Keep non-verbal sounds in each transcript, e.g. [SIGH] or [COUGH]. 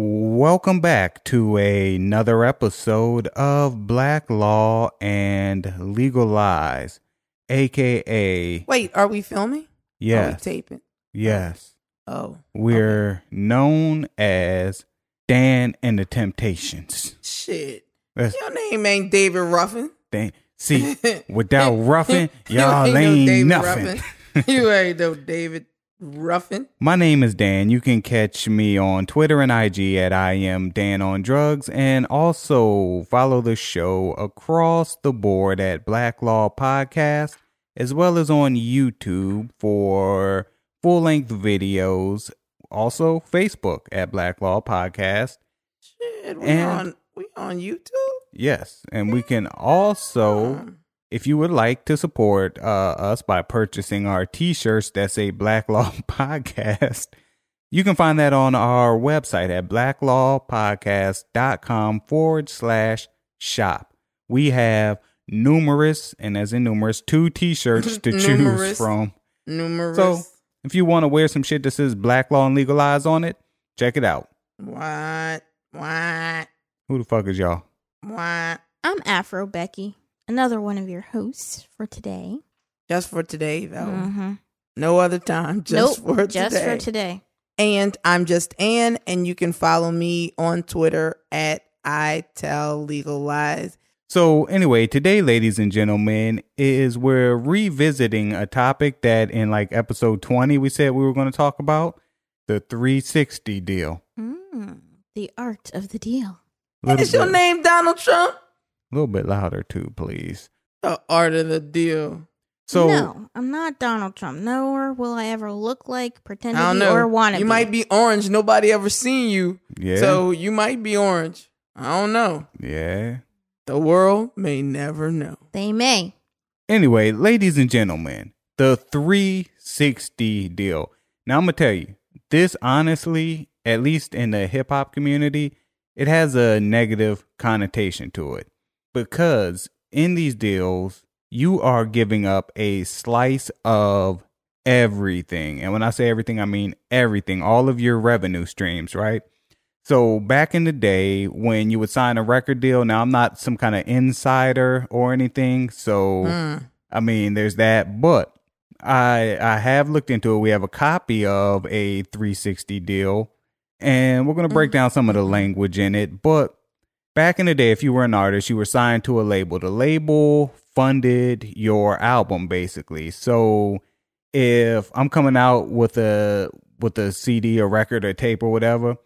Welcome back to another episode of Black Law and Legal Lies, aka Wait, are we filming? Are we yes, taping? yes. Oh, We're known as Dan and the Temptations. shit. That's Your name ain't David Ruffin. Dan. See, [LAUGHS] without You y'all no ain't David nothing. Ruffin. you ain't no David Ruffin. My name is Dan. You can catch me on Twitter and IG at I am Dan on Drugs, and also follow the show across the board at Black Law Podcast, as well as on YouTube for full length videos. Also, Facebook at Black Law Podcast. Shit, we And- on we on YouTube. Yes, and we can also if you would like to support uh, us by purchasing our t-shirts that say black law [LAUGHS] podcast you can find that on our website at blacklawpodcast.com forward slash shop we have numerous and as in numerous two t-shirts [LAUGHS] to choose from Numerous. So- if you want to wear some shit that says black law and legalize on it check it out what? What? who the fuck is y'all What? I'm Afro Becky, another one of your hosts for today. Just for today, though. Mm-hmm. No other time. [LAUGHS] Just nope, for just today. for today. And I'm just Ann, and you can follow me on Twitter at I Tell Legal Lies. So, anyway, today, ladies and gentlemen, is we're revisiting a topic that in like episode 20 we said we were going to talk about the 360 deal. Mm, the art of the deal. Little Is your name Donald Trump? A little bit louder, too, please. The art of the deal. So, no, I'm not Donald Trump. Nor will I ever look like, pretend I to don't be, know. or want to you be. might be orange. Nobody ever seen you. yeah. So you might be orange. I don't know. yeah. The world may never know. They may. Anyway, ladies and gentlemen, the 360 deal. Now, I'm going to tell you, this honestly, at least in the hip hop community, it has a negative connotation to it because in these deals, you are giving up a slice of everything. And when I say everything, I mean everything, all of your revenue streams, right? So back in the day when you would sign a record deal, now I'm not some kind of insider or anything. So Mm. I mean, there's that, but I I have looked into it. We have a copy of a 360 deal, and we're gonna break down some of the language in it. But back in the day, if you were an artist, you were signed to a label. The label funded your album basically. So if I'm coming out with a with a CD, a record, a tape, or whatever,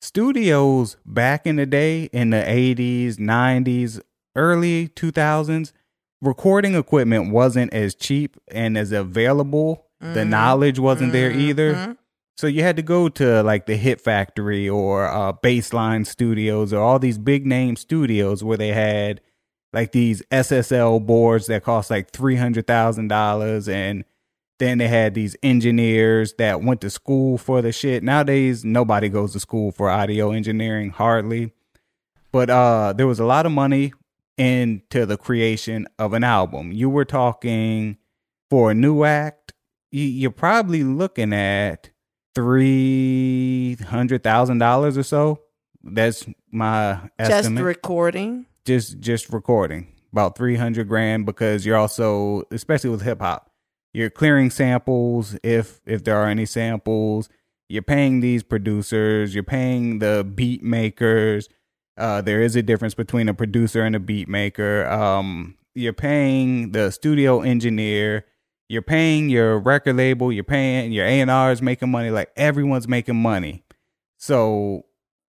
studios back in the day in the 80s, 90s, early 2000s recording equipment wasn't as cheap and as available. The Mhm. knowledge wasn't there either. Mhm. So you had to go to like the Hit Factory or uh, Baseline Studios or all these big name studios where they had like these SSL boards that cost like three hundred thousand dollars, and then they had these engineers that went to school for the shit. Nowadays, nobody goes to school for audio engineering hardly, but uh, there was a lot of money into the creation of an album. You were talking for a new act, you, you're probably looking at three hundred thousand dollars or so. That's my estimate. Just recording. just just recording about three hundred grand because you're also, especially with hip hop, you're clearing samples if if there are any samples. You're paying these producers. You're paying the beat makers. Uh, there is a difference between a producer and a beat maker. Um, you're paying the studio engineer. You're paying your record label. You're paying your A and R's making money. Like everyone's making money. So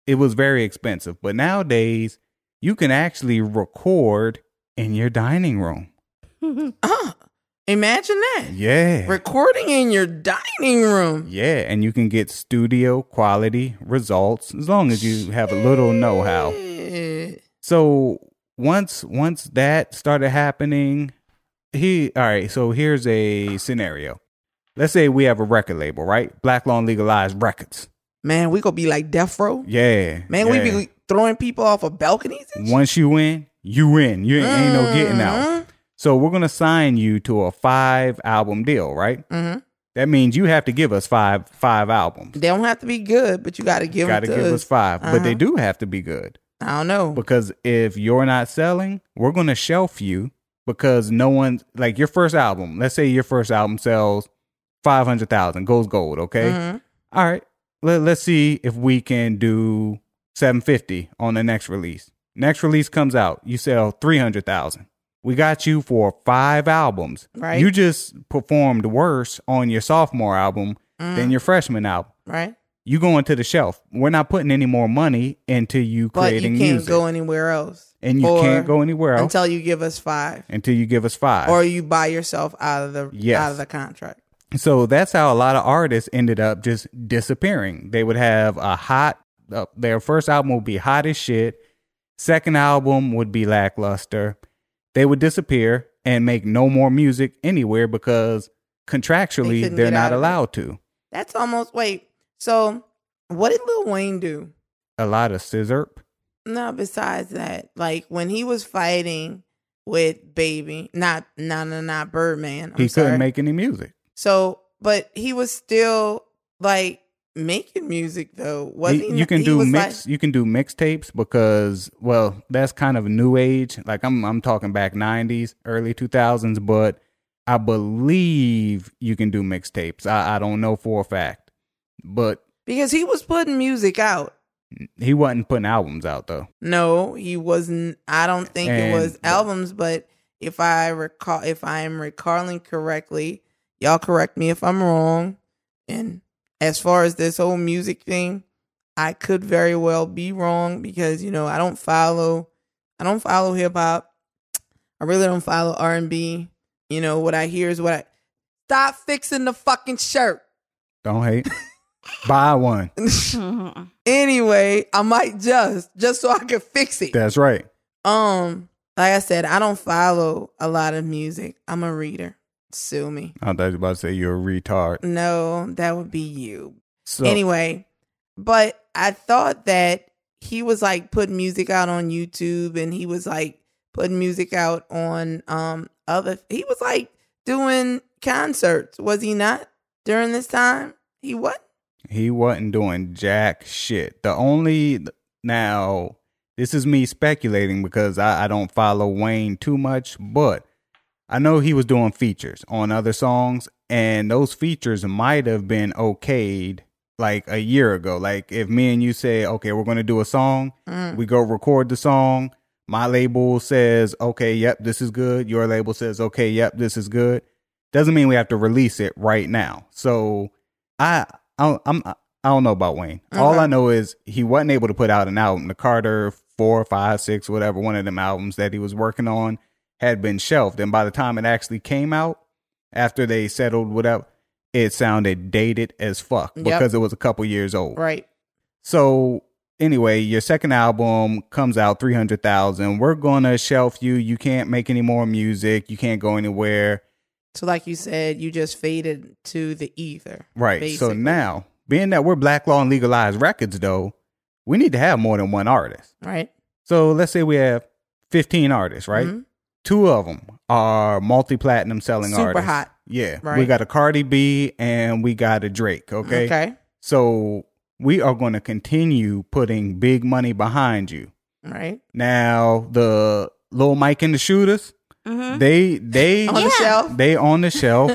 it was very expensive. But nowadays, you can actually record in your dining room. Ah, [LAUGHS] imagine that. Yeah. Recording in your dining room. Yeah, and you can get studio quality results as long as you have a little know-how. So once once that started happening, he all right. So here's a scenario. Let's say we have a record label, right? Black and Legalized Records. Man, we gonna be like Death Row. Yeah, Man, yeah. we be throwing people off of balconies. Once you win, you in. You ain't, ain't no getting out. So we're gonna sign you to a five album deal, right? Mhm. That means you have to give us five five albums. They don't have to be good, but you got to give Got to give us. us 5 but they Uh-huh. do have to be good I don't know. because if you're not selling, we're going to shelf you because no one like your first album. Let's say your first album sells five hundred thousand, goes gold. Okay, Mhm. all right. Let, let's see if we can do seven fifty on the next release. Next release comes out, you sell three hundred thousand. We got you for five albums. Right. You just performed worse on your sophomore album than your freshman album. Right. You going to the shelf. We're not putting any more money into you But creating you can't music. go anywhere else. and you can't go anywhere else until you give us five. until you give us five. Or you buy yourself out of the Yes. out of the contract. so that's how a lot of artists ended up just disappearing. They would have a hot, uh, their first album would be hot as shit. Second album would be lackluster. They would disappear and make no more music anywhere because contractually couldn't they're not allowed to. That's almost wait. So what did Lil Wayne do? A lot of scissor. No, besides that, like when he was fighting with Baby, not not not, not Birdman. I'm He sorry. couldn't make any music. So, but he was still like making music though. Was He- he? you can he do mix. like- you can do mixtapes because, well, that's kind of new age. Like I'm, I'm talking back '90s, early 2000s. But I believe you can do mixtapes. I, I don't know for a fact, but because he was putting music out. he wasn't putting albums out though. No, he wasn't. I don't think And it was albums, but if I recall, if I am recalling correctly, y'all correct me if I'm wrong. And as far as this whole music thing, I could very well be wrong because you know I don't follow, I don't follow hip hop. I really don't follow R and B. You know what I hear is what I stop fixing the fucking shirt. Don't hate. [LAUGHS] Buy one. [LAUGHS] Anyway, I might just just so I can fix it. That's right. Um, like I said, I don't follow a lot of music. I'm a reader. Sue me. I thought you were about to say you're a retard. No, that would be you. So Anyway, but I thought that he was like putting music out on YouTube and he was like putting music out on um other he was like doing concerts, was he not? During this time? He what? He wasn't doing jack shit. The only now this is me speculating because I, I don't follow Wayne too much, but I know he was doing features on other songs, and those features might have been okayed like a year ago. Like if me and you say, okay, we're gonna do a song, Mm. we go record the song. My label says, okay, yep, this is good. Your label says, okay, yep, this is good. Doesn't mean we have to release it right now. So I, I I'm I don't know about Wayne. All I know is he wasn't able to put out an album. The Carter four, five, six, whatever one of them albums that he was working on had been shelved, and by the time it actually came out, after they settled whatever, it sounded dated as fuck Yep. because it was a couple years old. Right. So anyway, your second album comes out three hundred thousand. We're gonna shelf you. You can't make any more music. You can't go anywhere. So like you said, you just faded to the ether. Right. So now, being that we're black law and legalized records, though, we need to have more than one artist. Right. So let's say we have fifteen artists, right? Mhm. Two of them are multi-platinum selling Super artists. Super hot. Yeah. We got a Cardi B and we got a Drake. Okay. Okay. So we are going to continue putting big money behind you. Right. Now the little Mike and the Shooters, Mhm. they they On the shelf. they on the shelf.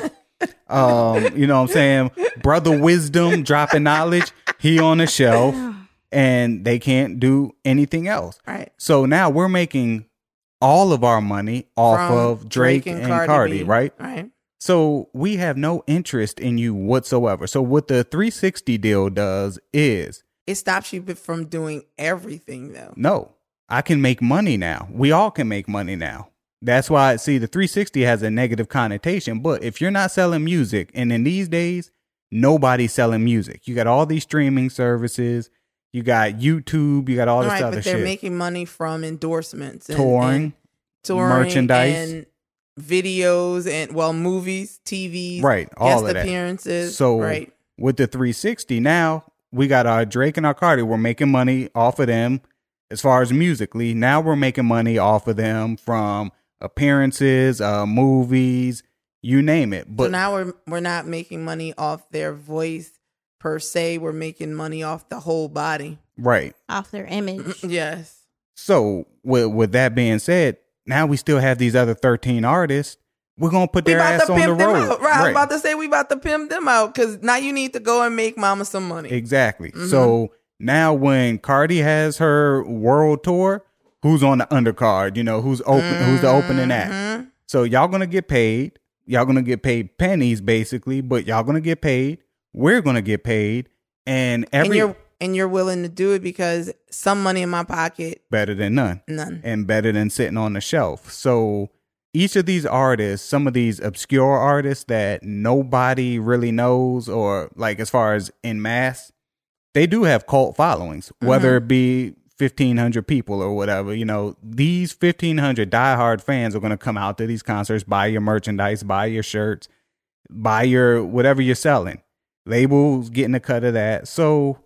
um, you know what I'm saying? Brother Wisdom dropping knowledge, he on the shelf, and they can't do anything else. Right. So now we're making all of our money off From of Drake, and, Cardi, B. right? Right. So we have no interest in you whatsoever. So what the 360 deal does is It stops you from doing everything though. No, I can make money now. We all can make money now. That's why, see, the 360 has a negative connotation. But if you're not selling music, and in these days, nobody's selling music. You got all these streaming services, you got YouTube, you got all this right, other but they're shit. making money from endorsements, and, Touring, and touring, merchandise. and videos, and well, movies, TVs, right? All guest of that. appearances. So right, with the 360 now, we got our Drake and our Cardi. We're making money off of them as far as musically. Now we're making money off of them from appearances, uh, movies, you name it. But so now we're we're not making money off their voice per se. We're making money off the whole body. right. off their image. Yes. So with with that being said, now we still have these other thirteen artists. We're gonna put We their ass to on the them road. out. Right. I was about to say we about to pimp them out because now you need to go and make mama some money. Exactly. Mhm. So now when Cardi has her world tour, who's on the undercard? You know, who's open who's the opening act? Mhm. So y'all gonna get paid. Y'all gonna get paid pennies basically, but y'all gonna get paid. We're gonna get paid. And And every you're and you're willing to do it because some money in my pocket, better than none. none. and better than sitting on the shelf. So each of these artists, some of these obscure artists that nobody really knows, or like as far as in mass, they do have cult followings, whether it be 1,500 people or whatever. You know, these 1,500 diehard fans are going to come out to these concerts, buy your merchandise, buy your shirts, buy your whatever you're selling. Labels getting a cut of that. So,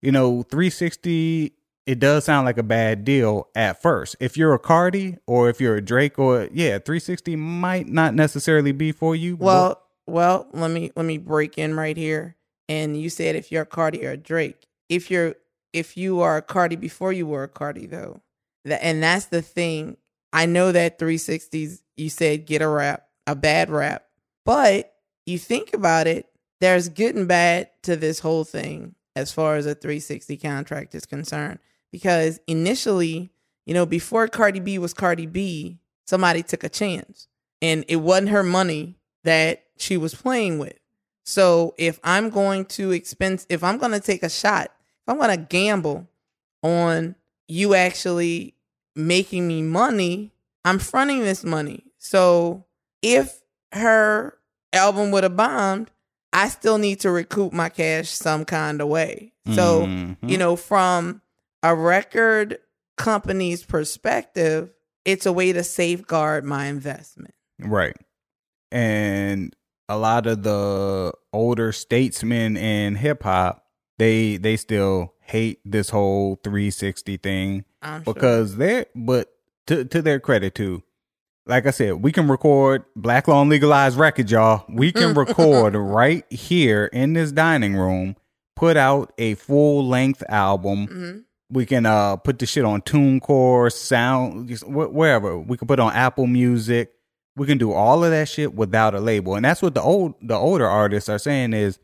you know, 360 it does sound like a bad deal at first. If you're a Cardi or if you're a Drake or yeah, 360 might not necessarily be for you. Well, well, let me let me break in right here. And you said if you're a Cardi or a Drake, if you're if you are a Cardi before you were a Cardi though, and that's the thing. I know that 360s you said get a rap, a bad rap, but you think about it, there's good and bad to this whole thing as far as a 360 contract is concerned. Because initially, you know, before Cardi B was Cardi B, somebody took a chance and it wasn't her money that she was playing with. So if I'm going to expense, if I'm going to take a shot, I'm going to gamble on you actually making me money, I'm fronting this money. So if her album would have bombed, I still need to recoup my cash some kind of way. So, Mhm. you know, from a record company's perspective, it's a way to safeguard my investment. Right. And a lot of the older statesmen in hip hop, they they still hate this whole 360 thing I'm sure. because they're but to to their credit too. Like I said, we can record Black Law and Legalized Record, y'all. We can [LAUGHS] record right here in this dining room, put out a full length album Mhm. we can uh put the shit on TuneCore, Sound, just wherever. We can put on Apple Music. We can do all of that shit without a label, and that's what the old the older artists are saying is,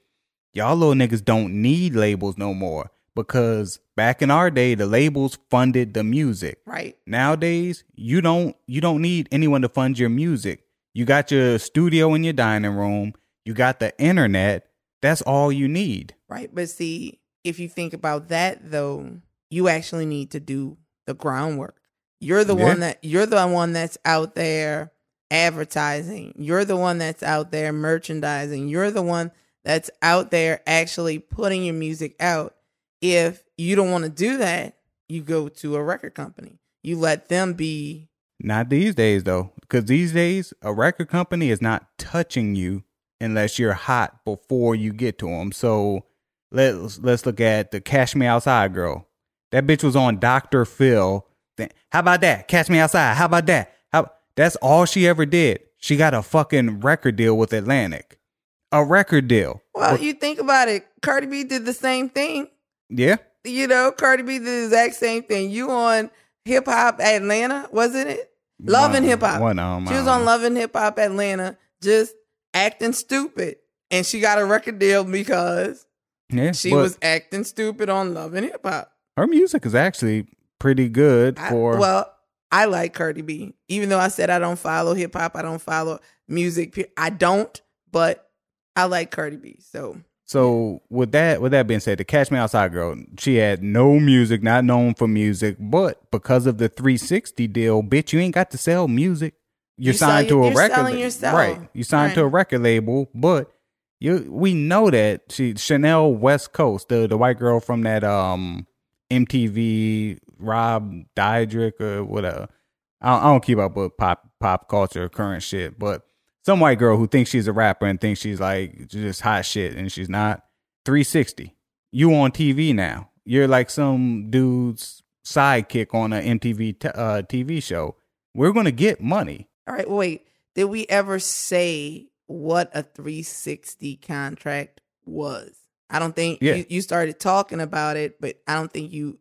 y'all little niggas don't need labels no more because back in our day the labels funded the music. right. Nowadays you don't you don't need anyone to fund your music. You got your studio in your dining room. You got the internet. That's all you need. Right. But see, if you think about that though, you actually need to do the groundwork. You're the Yeah. one that you're the one that's out there advertising. You're the one that's out there merchandising. You're the one that's out there actually putting your music out. If you don't want to do that, you go to a record company. You let them be Not these days though, because these days a record company is not touching you unless you're hot before you get to them. So let's let's look at the Cash Me Outside girl. That bitch was on Dr. Phil. How about that? Catch Me Outside. How about that? How that's all she ever did. She got a fucking record deal with Atlantic. A record deal. well, you think about it, Cardi B did the same thing. Yeah. You know, Cardi B did the exact same thing. You on Hip Hop Atlanta, wasn't it? Love and Hip Hop. She was on Love and Hip Hop Atlanta, just acting stupid, and she got a record deal because Yeah. she was acting stupid on Love and Hip Hop. her music is actually pretty good I- for Well, I like Cardi B, even though I said I don't follow hip hop, I don't follow music. I don't, but I like Cardi B. So So with that with that being said, the Catch Me Outside girl, she had no music, not known for music, but because of the 360 deal, bitch, you ain't got to sell music. You're You signed your- to a you're record selling yourself. right? You signed to a record label, but you we know that she Chanel West Coast, the the white girl from that um MTV Rob Dyrdek or whatever. I don't, I don't keep up with pop pop culture, current shit, but some white girl who thinks she's a rapper and thinks she's like just hot shit and she's not. 360. You on TV now. You're like some dude's sidekick on a MTV t- uh, TV show. We're gonna get money. all right, wait. did we ever say what a 360 contract was? I don't think Yeah. you, you started talking about it, but I don't think you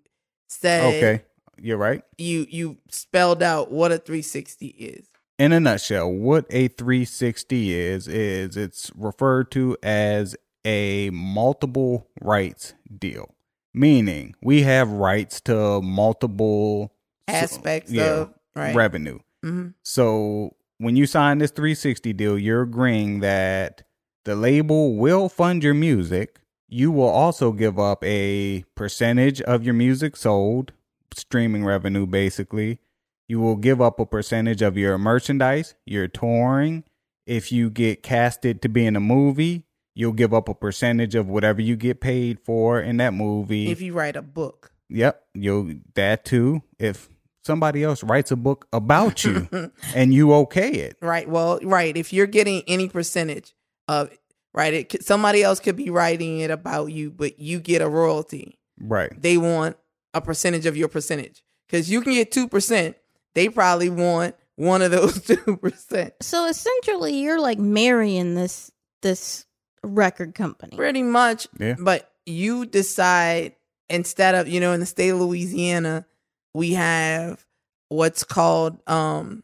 said Okay, you're right. you you spelled out what a 360 is. In a nutshell, what a 360 is is it's referred to as a multiple rights deal, meaning we have rights to multiple Aspects yeah, of right. revenue. hmm So when you sign this 360 deal, you're agreeing that the label will fund your music. You will also give up a percentage of your music sold, streaming revenue basically. You will give up a percentage of your merchandise, your touring. If you get casted to be in a movie, you'll give up a percentage of whatever you get paid for in that movie. If you write a book, Yep, you'll that too. If somebody else writes a book about you [LAUGHS] and you okay it, right? Well, right. If you're getting any percentage of right, it somebody else could be writing it about you, but you get a royalty. right? They want a percentage of your percentage because you can get two percent. They probably want one of those [LAUGHS] two percent. So essentially, you're like marrying this this record company. Pretty much. Yeah. But you decide instead of, you know, in the state of Louisiana, we have what's called um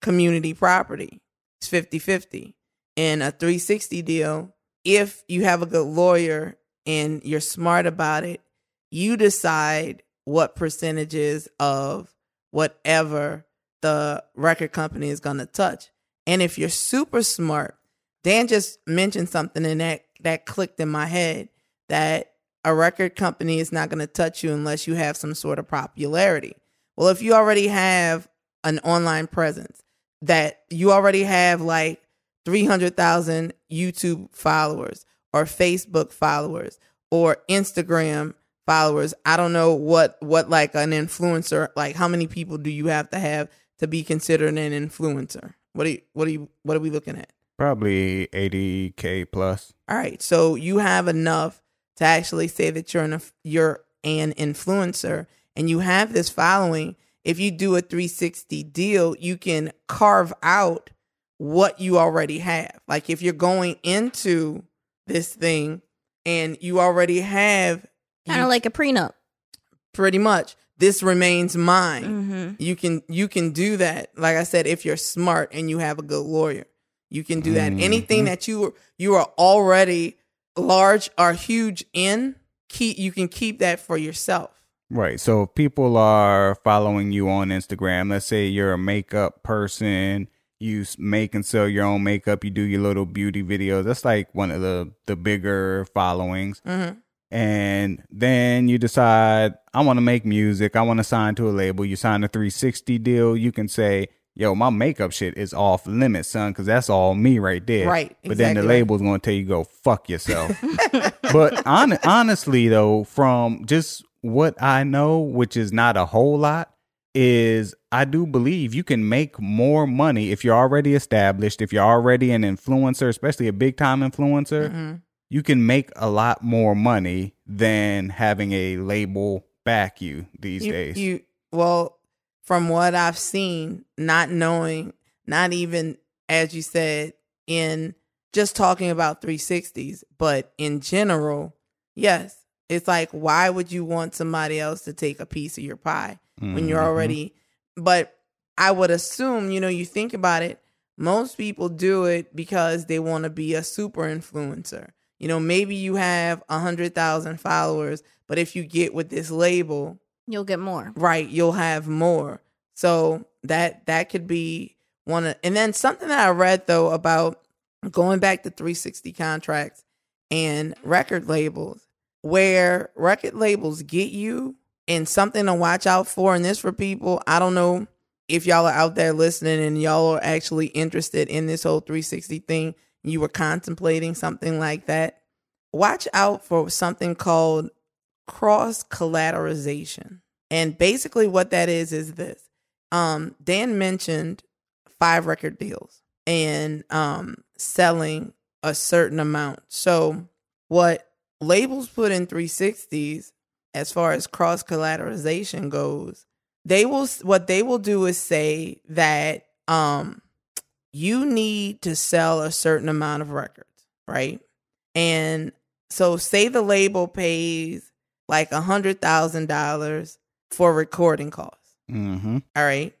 community property. It's 50-50. In a 360 deal, if you have a good lawyer and you're smart about it, you decide what percentages of whatever the record company is going to touch. And if you're super smart, Dan just mentioned something and that that clicked in my head that a record company is not going to touch you unless you have some sort of popularity. Well, if you already have an online presence, that you already have like 300,000 YouTube followers or Facebook followers or Instagram followers, I don't know what what like an influencer, like how many people do you have to have to be considered an influencer? What are you what are you what are we looking at? Probably 80k plus. All right, so you have enough to actually say that you're an you're an influencer and you have this following. If you do a 360 deal, you can carve out what you already have. Like if you're going into this thing and you already have Kind of like a prenup. pretty much this remains mine. Mm-hmm. You can you can do that. Like I said, if you're smart and you have a good lawyer, you can do that. Anything Mhm. that you you are already large or huge in, keep you can keep that for yourself. Right. So if people are following you on Instagram, let's say you're a makeup person, you make and sell your own makeup, you do your little beauty videos. That's like one of the the bigger followings. hmm and then you decide I want to make music, I want to sign to a label. You sign a 360 deal. You can say, "Yo, my makeup shit is off limits, son, because that's all me right there." Right, But then the exactly label's going to tell you go fuck yourself. [LAUGHS] but hon- honestly, though, from just what I know, which is not a whole lot, is I do believe you can make more money if you're already established, if you're already an influencer, especially a big time influencer hmm you can make a lot more money than having a label back you these You, days. you well, from what I've seen, not knowing, not even as you said in just talking about 360s, but in general, yes, it's like why would you want somebody else to take a piece of your pie? when you're Mhm. already but i would assume you know you think about it most people do it because they want to be a super influencer you know maybe you have a hundred thousand followers but if you get with this label You'll get more. right you'll have more so that that could be one of and then something that i read though about going back to 360 contracts and record labels where record labels get you and something to watch out for and this for people i don't know if y'all are out there listening and y'all are actually interested in this whole 360 thing you were contemplating something like that watch out for something called cross collateralization and basically what that is is this. Um dan mentioned five record deals and um selling a certain amount. So what labels put in 360s as far as cross collateralization goes they will what they will do is say that um you need to sell a certain amount of records, right? And so say the label pays like a hundred thousand dollars for recording costs. Mm-hmm. All right.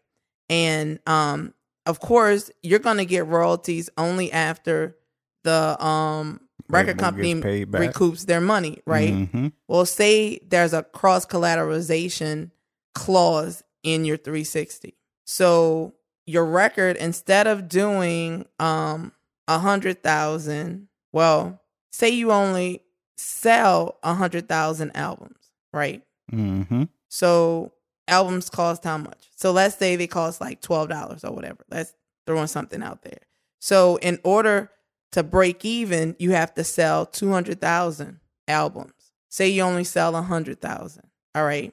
And um of course you're gonna get royalties only after the um record company recoups their money, right? Mm-hmm. Well, say there's a cross collateralization clause in your 360. So your record, instead of doing um a hundred thousand, well, say you only sell a hundred thousand albums, right? Mm-hmm. So albums cost how much? So let's say they cost like twelve dollars or whatever. Let's throwing something out there. So in order to break even, you have to sell two hundred thousand albums. Say you only sell a hundred thousand. All right.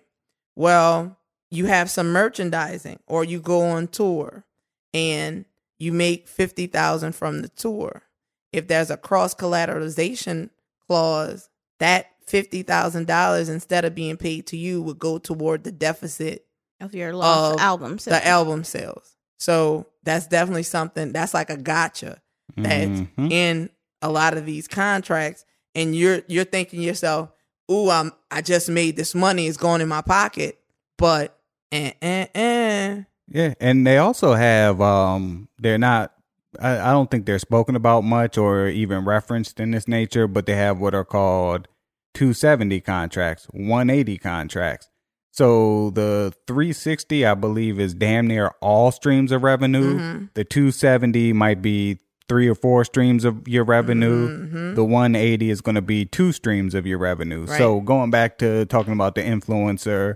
Well, you have some merchandising, or you go on tour, and you make fifty thousand from the tour. If there's a cross collateralization clause, that fifty thousand dollars instead of being paid to you would go toward the deficit Of your lost Of album. sales. the album sales. So that's definitely something that's like a gotcha that's Mhm. in a lot of these contracts. And you're you're thinking to yourself, ooh, I'm I just made this money, it's going in my pocket. But eh, eh, eh. Yeah, and they also have um they're not I, I don't think they're spoken about much or even referenced in this nature, but they have what are called 270 contracts, 180 contracts. So the 360 I believe is damn near all streams of revenue. Mhm. The 270 might be three or four streams of your revenue. Mhm. The 180 is going to be two streams of your revenue. Right. So going back to talking about the influencer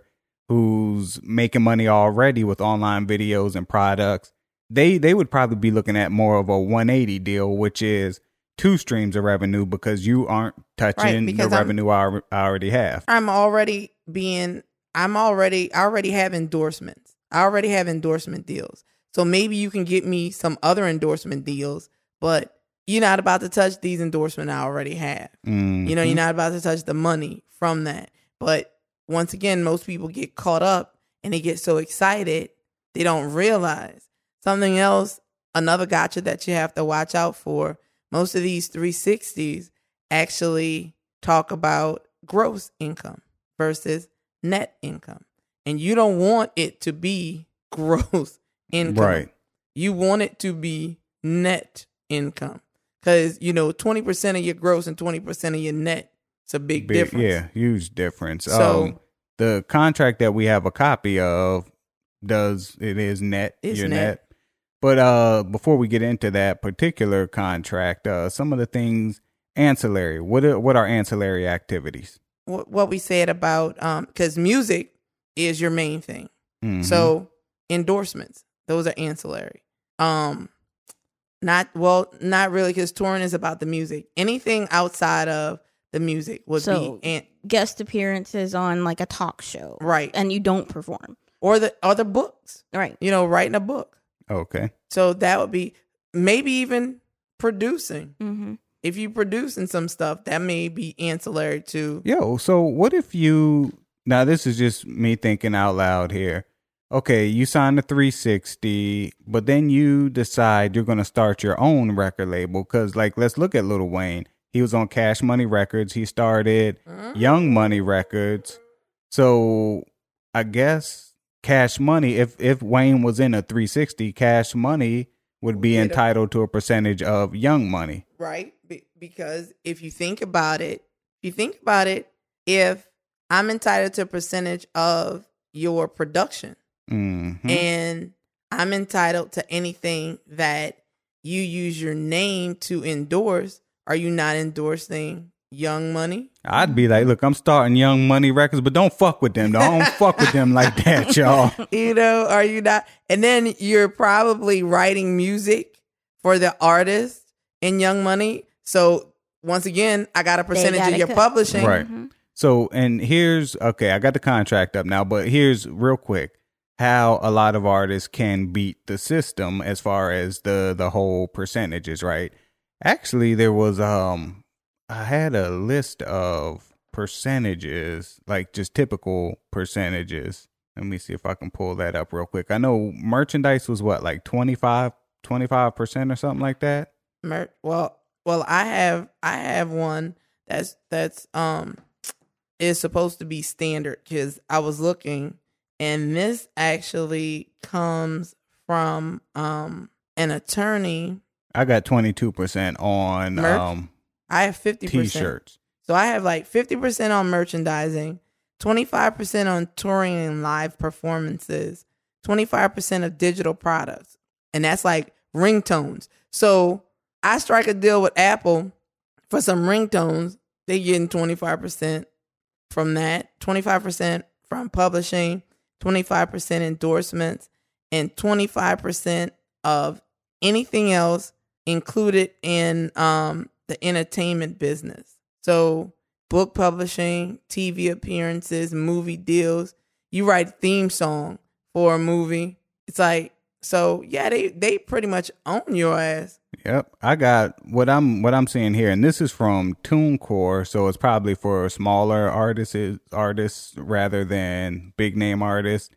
who's making money already with online videos and products, they they would probably be looking at more of a 180 deal, which is two streams of revenue because you aren't touching the I'm- revenue I, I already have. I'm already being I'm already I already have endorsements. I already have endorsement deals. So maybe you can get me some other endorsement deals, but you're not about to touch these endorsements I already have. Mm-hmm. You know, you're not about to touch the money from that. But once again, most people get caught up and they get so excited they don't realize something else. Another gotcha that you have to watch out for. Most of these 360s actually talk about gross income versus net income. And you don't want it to be [LAUGHS] gross income. right. You want it to be net income. Because, you know, 20% of your gross and 20% of your net, it's a big, Big- difference. Yeah, huge difference. So- um, the contract that we have a copy of does it is net It's your net. net. But uh, before we get into that particular contract, uh, some of the things ancillary. What are, what are ancillary activities? What, what we said about, um, because music is your main thing. Mhm. So endorsements, those are ancillary. Um, not well, not really, because touring is about the music. Anything outside of the music would So- be an- Guest appearances on like a talk show. right, And you don't perform. or the other books. Right. You know, writing a book. okay. So that would be maybe even producing. Mm-hmm. If you producing some stuff, that may be ancillary to Yo, so what if you now this is just me thinking out loud here. Okay, you sign the 360, but then you decide you're going to start your own record label cuz like let's look at Little Wayne. He was on Cash Money Records. He started Young Money Records. So, I guess Cash Money if if Wayne was in a 360, Cash Money would be Get a- entitled to a percentage of Young Money. right? Be- because if you think about it, if you think about it, if I'm entitled to a percentage of your production Mhm. and I'm entitled to anything that you use your name to endorse, are you not endorsing Young Money? I'd be like, look, I'm starting Young Money Records, but don't fuck with them. Don't fuck with them like that, [LAUGHS] y'all. You know, are you not? And then you're probably writing music for the artist in Young Money. So once again, I got a percentage of your cut. publishing. Right. Mm-hmm. So, and here's okay, I got the contract up now, but here's real quick how a lot of artists can beat the system as far as the the whole percentages, right? Actually, there was um I had a list of percentages, like just typical percentages. Let me see if I can pull that up real quick. I know merchandise was what, like 25 25% or something like that. Mer- well, well, I have I have one that's that's um is supposed to be standard because I was looking, and this actually comes from um an attorney. I got 22% on Merch? um I have fifty percent. t-shirts. So I have like 50% on merchandising, 25% on touring and live performances, 25% of digital products. And that's like ringtones. So I strike a deal with Apple for some ringtones. They getting 25% from that, 25% from publishing, 25% endorsements, and 25% of anything else included in um, the entertainment business. So, book publishing, TV appearances, movie deals. You write a theme song for a movie. It's like so. Yeah, they they pretty much own your ass. Yep, I got what I'm what I'm seeing here, and this is from TuneCore, so it's probably for smaller artists artists rather than big name artists.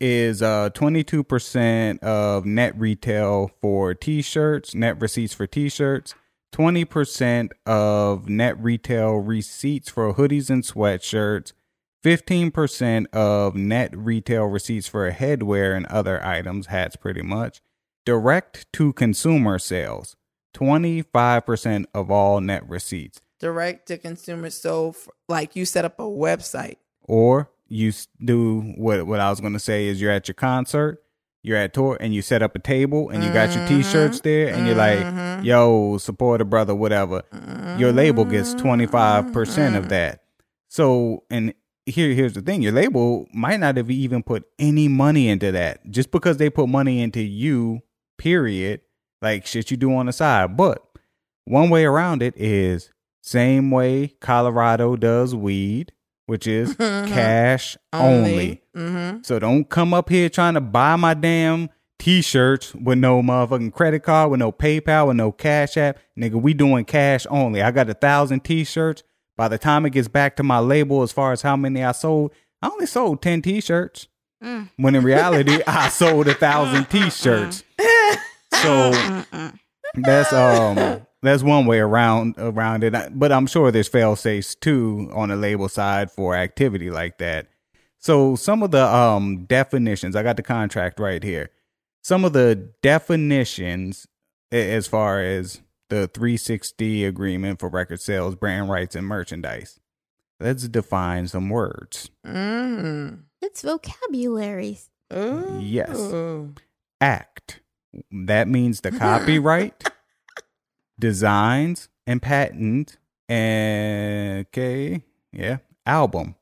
Is uh 22% of net retail for t-shirts, net receipts for t-shirts, 20% of net retail receipts for hoodies and sweatshirts, 15% of net retail receipts for headwear and other items, hats pretty much, direct to consumer sales, 25% of all net receipts. Direct to consumer. So, like you set up a website. Or you do what what I was going to say is you're at your concert, you're at tour and you set up a table and you got your mm-hmm. t-shirts there and you're like, mm-hmm. "Yo, support a brother whatever." Your label gets 25% of mm-hmm. that. So, and here here's the thing, your label might not have even put any money into that. Just because they put money into you, period, like shit you do on the side. But one way around it is same way Colorado does weed, which is [LAUGHS] cash only. Mm-hmm. So don't come up here trying to buy my damn t-shirts with no motherfucking credit card, with no PayPal, with no Cash App. Nigga, we doing cash only. I got a thousand t-shirts. By the time it gets back to my label, as far as how many I sold, I only sold 10 t-shirts. When in reality, [LAUGHS] I sold a thousand t-shirts. [LAUGHS] So that's um that's one way around around it. But I'm sure there's fail safes too on the label side for activity like that. So some of the um definitions, I got the contract right here. Some of the definitions as far as the 360 agreement for record sales, brand rights, and merchandise. Let's define some words. Mm. It's vocabulary. Ooh. Yes. Act. That means the [LAUGHS] copyright, designs, and patent. And okay, yeah, album.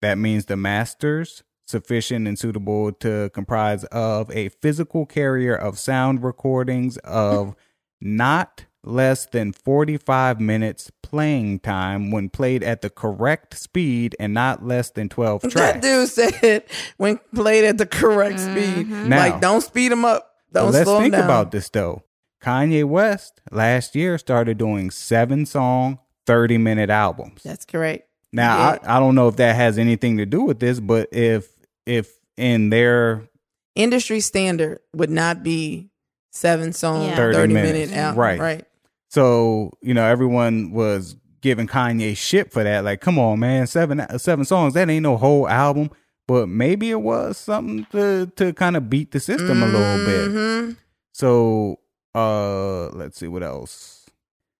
That means the masters sufficient and suitable to comprise of a physical carrier of sound recordings of not less than 45 minutes playing time when played at the correct speed and not less than 12 tracks. That dude said when played at the correct speed. Mm-hmm. Now- like, don't speed him up. Don't But let's think down. about this though. Kanye West last year started doing seven song, 30 minute albums. That's correct. Now, Yeah. I, I don't know if that has anything to do with this, but if if in their Industry standard would not be seven song, Yeah. 30, 30 minute minutes. album. Right. Right. so you know everyone was giving Kanye shit for that, like, come on, man, seven seven songs that ain't no whole album. But maybe it was something to to kind of beat the system a little bit. Mhm. So, uh, let's see what else.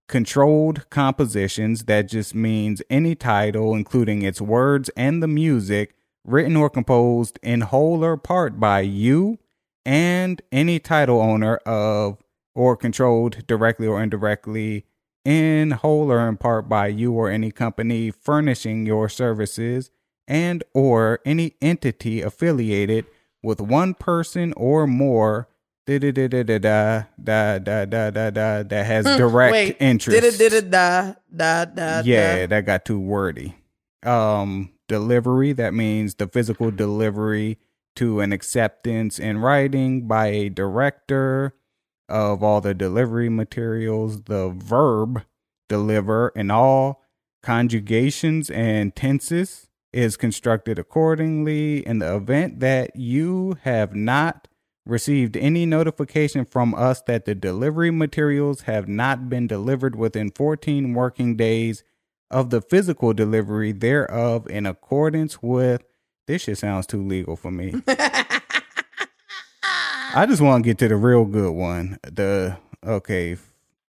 Controlled compositions, that just means any title, including its words and the music, written or composed in whole or part by you and any title owner of or controlled directly or indirectly in whole or in part by you or any company furnishing your services and or any entity affiliated with one person or more da da da da da da da da da da that has direct Hmm, Wait, interest. It, did da, da, da, Yeah, that got too wordy. Um, delivery, that means the physical delivery to an acceptance in writing by a director of all the delivery materials, the verb deliver in all conjugations and tenses is constructed accordingly in the event that you have not received any notification from us that the delivery materials have not been delivered within 14 working days of the physical delivery thereof in accordance with this shit sounds too legal for me. [LAUGHS] I just want to get to the real good one. The okay,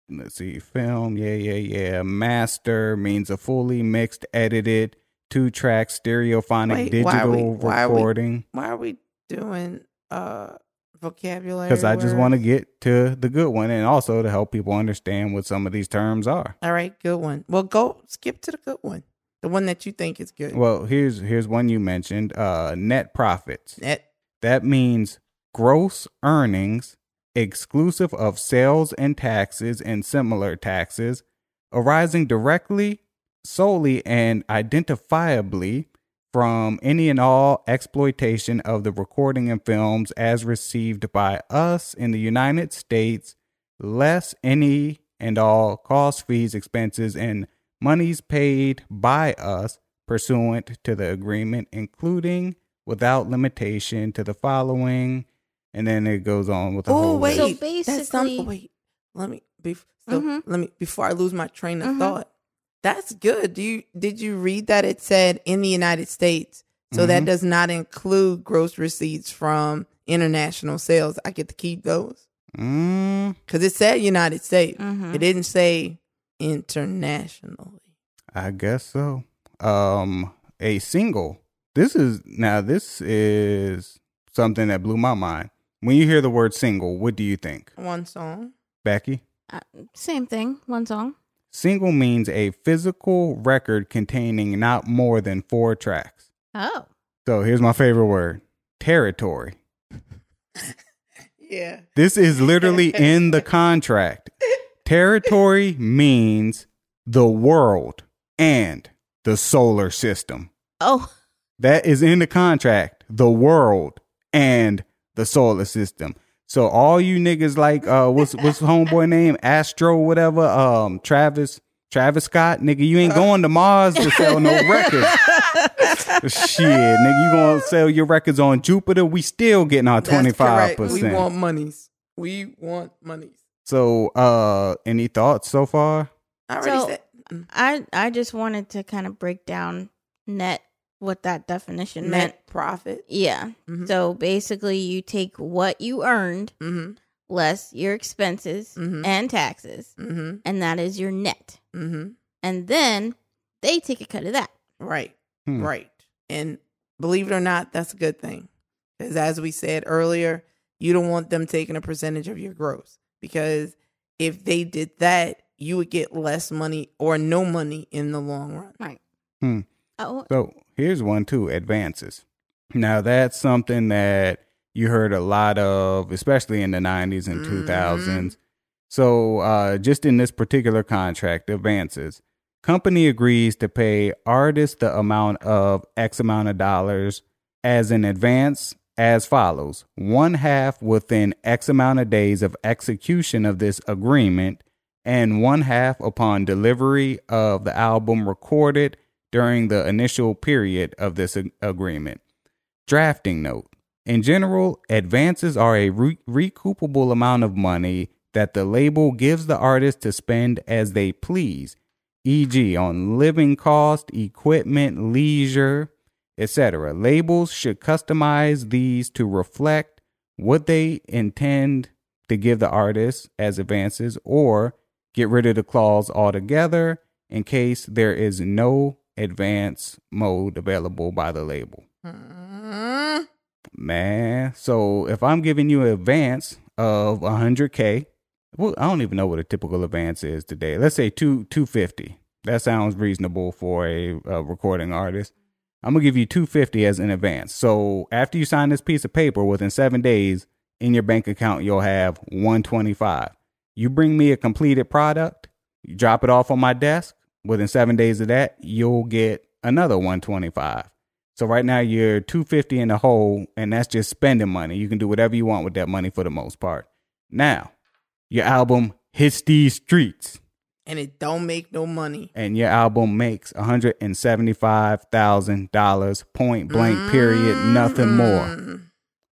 let's see, film, yeah, yeah, yeah. Master means a fully mixed, edited, two track stereophonic Wait, why we- digital why are we- recording. Why are we doing uh vocabulary? Because I just want to get to the good one, and also to help people understand what some of these terms are. All right, good one. Well, go skip to the good one. The one that you think is good. Well, here's here's one you mentioned. Uh, net profits. Net That means gross earnings exclusive of sales and taxes and similar taxes arising directly, solely, and identifiably from any and all exploitation of the recording and films as received by us in the United States, less any and all costs, fees, expenses, and monies paid by us pursuant to the agreement, including without limitation to the following. And then it goes on with the Oh whole wait, So list. that's not. basically- Wait, let me. Bef- so Mhm. let me before I lose my train of Mhm. thought. That's good. Do you did you read that it said in the United States? So that Mhm. does not include gross receipts from international sales. I get to keep those Mm, because it said United States. Mhm. It didn't say internationally. I guess so. Um, a single. This is now. This is something that blew my mind. When you hear the word single, what do you think, One song. Becky? Uh, same thing. One song. Single means a physical record containing not more than four tracks. Oh. So here's my favorite word: territory. Yeah. This is literally in the contract. [LAUGHS] Territory means the world and the solar system. Oh. That is in the contract. The world and the solar system. So all you niggas like uh what's what's homeboy name? Astro whatever, um Travis Travis Scott, nigga, you ain't going to Mars to sell no [LAUGHS] records. Shit, nigga, you gonna sell your records on Jupiter? We still getting our twenty five percent. We want monies. We want monies. So, uh, any thoughts so far? I already So- said. mm, I I just wanted to kind of break down net what that definition meant. Net profit. Yeah. Mhm. So basically, you take what you earned Mm-hmm. less your expenses Mhm. and taxes, Mm-hmm. and that is your net. Mm-hmm. And then they take a cut of that. Right. Hmm. Right. And believe it or not, that's a good thing. Because as we said earlier, you don't want them taking a percentage of your gross. Because if they did that, you would get less money or no money in the long run. Oh, So here's one too: advances. Now that's something that you heard a lot of, especially in the '90s and Mhm. 2000s. So, uh, just in this particular contract, advances. Company agrees to pay artist the amount of X amount of dollars as an advance as follows one half within X amount of days of execution of this agreement, and one half upon delivery of the album recorded during the initial period of this ag- agreement. Drafting note In general, advances are a re- recoupable amount of money that the label gives the artist to spend as they please, e.g., on living cost, equipment, leisure, etc. Labels should customize these to reflect what they intend to give the artist as advances or get rid of the clause altogether in case there is no advance mode available by the label. Mm, Man, so if I'm giving you an advance of 100k, well, I don't even know what a typical advance is today. Let's say two 250. That sounds reasonable for a, a recording artist. I'm gonna give you 250 as an advance. So after you sign this piece of paper, within seven days in your bank account, you'll have 125. You bring me a completed product, you drop it off on my desk. Within seven days of that, you'll get another 125. So right now you're 250 in the hole, and that's just spending money. You can do whatever you want with that money for the most part. Now, your album hits these streets, and it don't make no money. and your album makes $175,000 point blank, period, nothing more.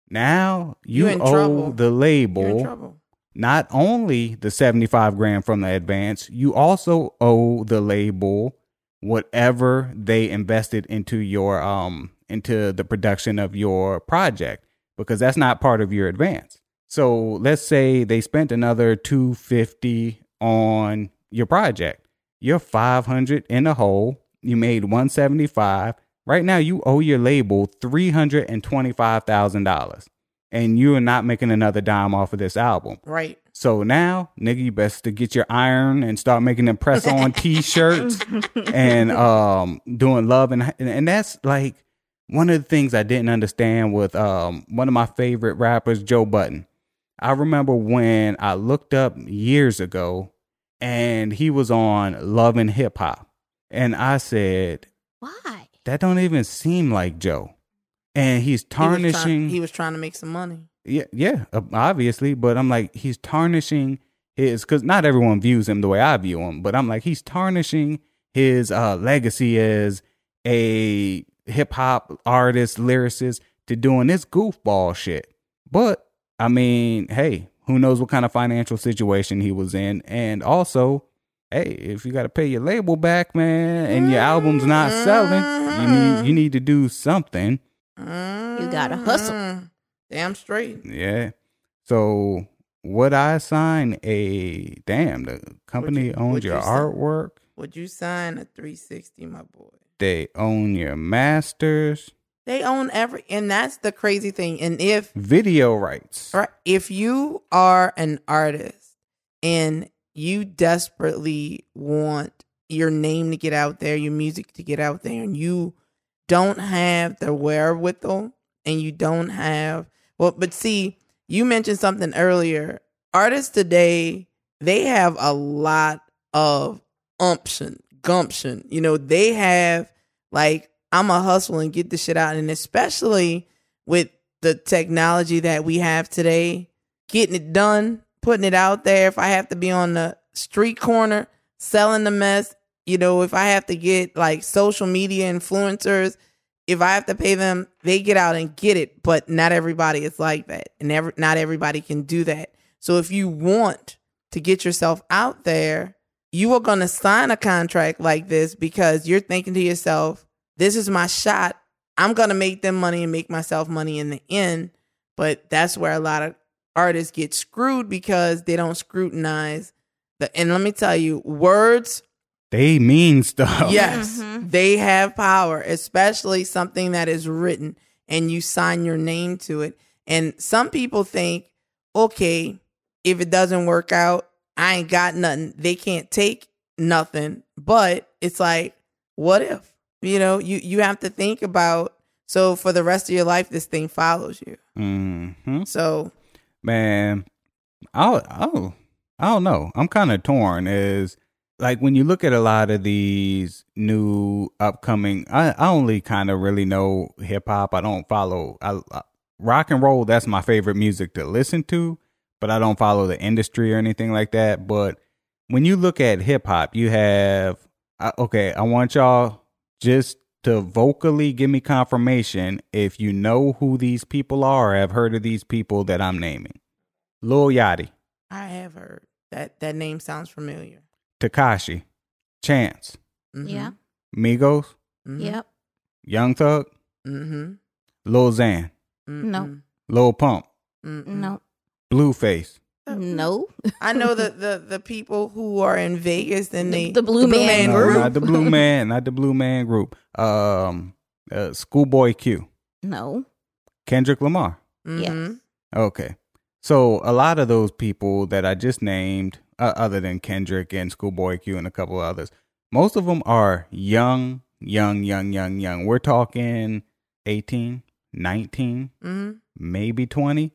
Now you, You owe trouble. the label. Not only the 75 grand from the advance, you also owe the label whatever they invested into your um into the production of your project because that's not part of your advance. So let's say they spent another 250 on your project. You're 500 in the hole. You made 175. Right now you owe your label $325,000 and you are not making another dime off of this album. Right. So now, nigga, you best to get your iron and start making them press on [LAUGHS] t-shirts and um doing love and and that's like one of the things I didn't understand with um one of my favorite rappers, Joe Budden. I remember when I looked up years ago and he was on Love and Hip Hop. And I said, Why? that don't even seem like Joe. And he's He was trying- tarnishing He was trying to make some money. yeah, yeah, obviously. But I'm like, he's tarnishing his because not everyone views him the way I view him. But I'm like, he's tarnishing his uh, legacy as a hip hop artist, lyricist, to doing this goofball shit. But I mean, hey, who knows what kind of financial situation he was in, and also. Hey, if you got to pay your label back, man, and your album's not selling, you need you need to do something. You gotta hustle. Mm-hmm. Damn straight. Yeah. So would I sign a damn the company you- owns your you sign- artwork? Would you sign a 360, my boy? They own your masters, They own every, and that's the crazy thing. And if video rights. Right. If you are an artist and you desperately want your name to get out there, your music to get out there, and you don't have the wherewithal and you don't have, well, but see, you mentioned something earlier. Artists today, they have a lot of umption, gumption. You know, they have like, I'm a hustle and get the shit out. And especially with the technology that we have today, getting it done, putting it out there. If I have to be on the street corner selling the mess, you know, if I have to get like social media influencers, if I have to pay them, they get out and get it. But not everybody is like that. And not everybody can do that. So if you want to get yourself out there, you are going to sign a contract like this because you're thinking to yourself, this is my shot. I'm going to make them money and make myself money in the end. But that's where a lot of artists get screwed because they don't scrutinize the. And let me tell you, words, They mean stuff. yes, Mhm. they have power, especially something that is written and you sign your name to it. And some people think, okay, if it doesn't work out, I ain't got nothing. They can't take nothing. But it's like, what if? You know, you you have to think about so for the rest of your life this thing follows you. hmm So Man, I oh I don't know. I'm kind of torn. Is like when you look at a lot of these new upcoming. I I only kind of really know hip hop. I don't follow. I, I rock and roll. That's my favorite music to listen to, but I don't follow the industry or anything like that. But when you look at hip hop, you have I- okay. I want y'all just to vocally give me confirmation if you know who these people are have heard of these people that I'm naming. Lil Yachty, I have heard that that name sounds familiar. Tekashi, Chance, Mhm. Yeah. Migos, Mhm. Yep. Young Thug, Mm-hmm. Lil Xan, No. Lil Pump, Mm-hmm. No. Blueface. No. I know the, the the people who are in Vegas and The- they the Blue Man No, group. not the Blue Man, not the Blue Man group. Um, uh, Schoolboy Q, No. Kendrick Lamar. Mhm. Yes. Okay. So a lot of those people that I just named, uh, other than Kendrick and Schoolboy Q and a couple others, most of them are young, young, young, young, young. We're talking 18, 19, Mhm. maybe 20.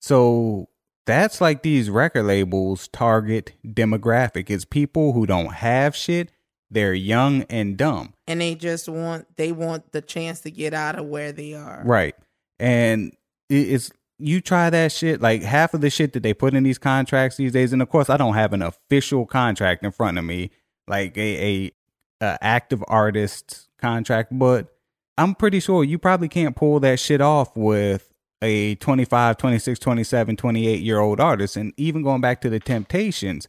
So that's like these record labels target demographic is people who don't have shit. They're young and dumb. And they just want they want the chance to get out of where they are. Right. And it's you try that shit like half of the shit that they put in these contracts these days and of course I don't have an official contract in front of me like a a, a active artist contract but I'm pretty sure you probably can't pull that shit off with a 25, 26, 27, 28 year old artist. And even going back to the Temptations,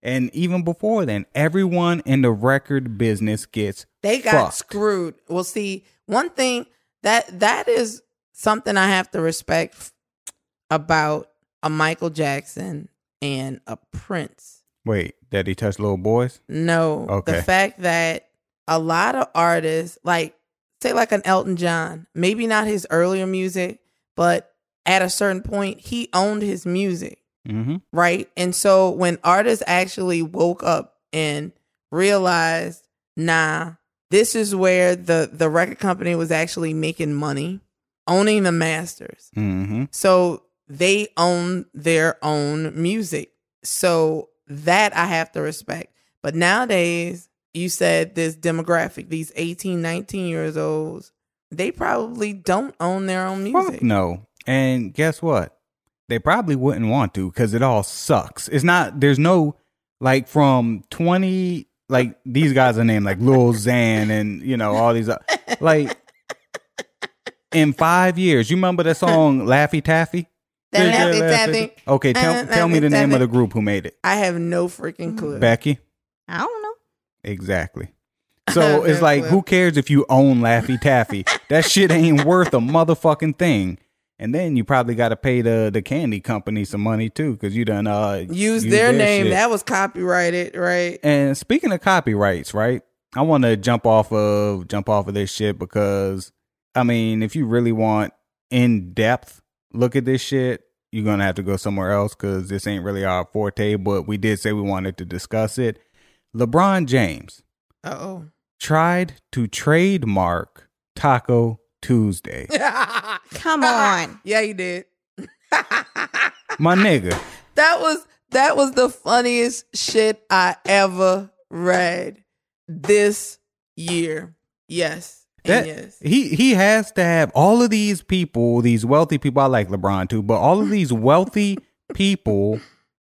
and even before then, everyone in the record business gets They got fucked. screwed. Well, see, one thing that that is something I have to respect about a Michael Jackson and a Prince. Wait, that he touched little boys? No, Okay. the fact that a lot of artists, like say like an Elton John, maybe not his earlier music, but at a certain point he owned his music, Mm-hmm. right? And so when artists actually woke up and realized, nah, this is where the the record company was actually making money, owning the masters. Mm-hmm. So they own their own music. So that I have to respect. But nowadays, you said this demographic, these 18, 19 years olds, they probably don't own their own music. Fuck no. And guess what? They probably wouldn't want to because it all sucks. It's not, there's no, like, from 20, like, these guys are named like Lil Xan and, you know, all these, uh, like, [LAUGHS] in five years, you remember that song Laffy Taffy? That Yeah, Laffy Laffy- Taffy. Okay, tell, Uh, tell me the name of the group who made it. I have no freaking clue. Becky? I don't know. Exactly. [LAUGHS] So it's like, who cares if you own Laffy Taffy? that shit ain't worth a motherfucking thing. And then you probably got to pay the the candy company some money too, because you done uh Use used their name. shit. That was copyrighted, right? And speaking of copyrights, right? I want to jump off of jump off of this shit because I mean, if you really want in depth look at this shit, you're gonna have to go somewhere else because this ain't really our forte. But we did say we wanted to discuss it. LeBron James Uh oh. tried to trademark Taco Tuesday. [LAUGHS] Come on. [LAUGHS] Yeah, you did. [LAUGHS] My nigga. That was that was the funniest shit I ever read this year. Yes. That, yes. he he has to have all of these people, these wealthy people. I like LeBron too, but all of these wealthy people,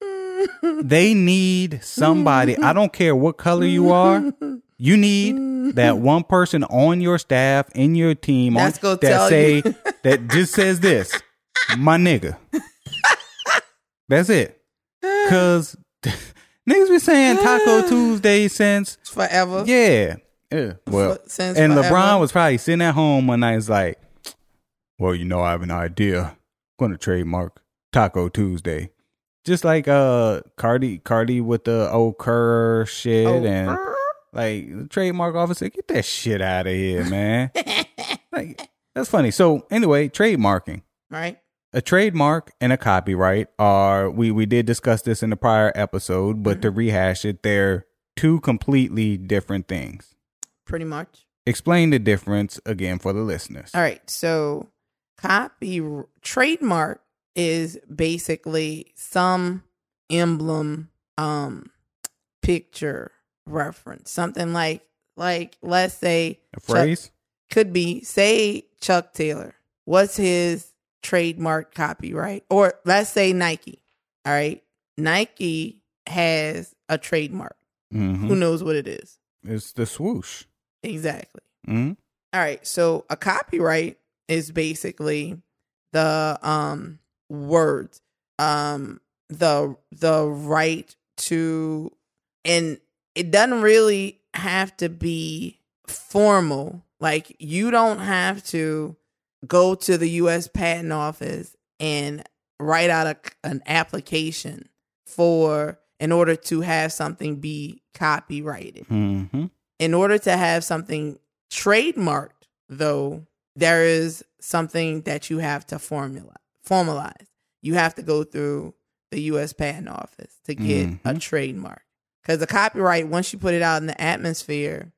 [LAUGHS] they need somebody. I don't care what color you are. You need that one person on your staff, in your team, on, That's that say [LAUGHS] that just says this, my nigga. [LAUGHS] That's it. Cause niggas been saying Taco [GASPS] Tuesday since Forever. yeah. Yeah. Well, since and forever. LeBron was probably sitting at home one night. It's like, well, you know, I have an idea. I'm gonna trademark Taco Tuesday, just like uh Cardi, Cardi with the Okurrr shit, Oh, and like the trademark officer, get that shit out of here, [LAUGHS] man. like that's funny. So anyway, trademarking. right? A trademark and a copyright are we we did discuss this in the prior episode, but to rehash it, they're two completely different things. Pretty much. Explain the difference again for the listeners. All right. So, copy trademark is basically some emblem, um, picture reference, something like like let's say A phrase? could be say Chuck Taylor. What's his trademark copyright? Or let's say Nike. All right. Nike has a trademark. hmm Who knows what it is? It's the swoosh. Exactly. hmm All right. So a copyright is basically the um words um the the right to and it doesn't really have to be formal like you don't have to go to the US patent office and write out a, an application for in order to have something be copyrighted hmm in order to have something trademarked though there is something that you have to formula formalize. You have to go through the US patent office to get a Mhm. trademark. Cuz the copyright once you put it out in the atmosphere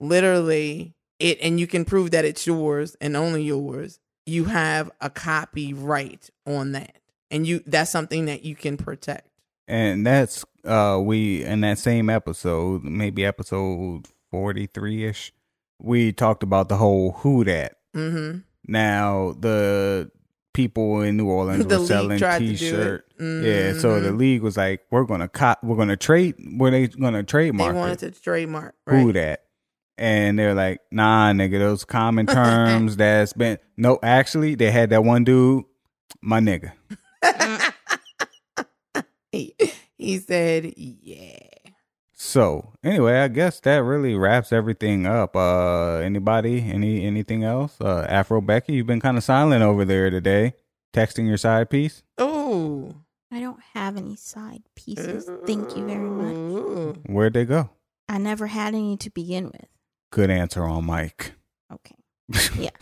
literally it and you can prove that it's yours and only yours you have a copyright on that. And you that's something that you can protect. And that's uh we in that same episode, maybe episode forty three ish, we talked about the whole who that. mhm Now the people in New [LAUGHS] Orleans The were selling tried to do it. T-shirt. Yeah, so the Mhm. league was like, "We're gonna cop, we're gonna trade. Were they gonna trademark?" they wanted it? to trademark right Who that?" And they're like, "Nah, nigga, those common [LAUGHS] terms that's been no. Actually, they had that one dude My nigga. [LAUGHS] he, he said, "Yeah." So anyway, I guess that really wraps everything up. Uh anybody? Any anything else? Uh Afro Becky, you've been kind of silent over there today. Texting your side piece. Oh, I don't have any side pieces. Thank you very much. Where'd they go? I never had any to begin with. Good answer on Mike. Okay. Yeah. [LAUGHS]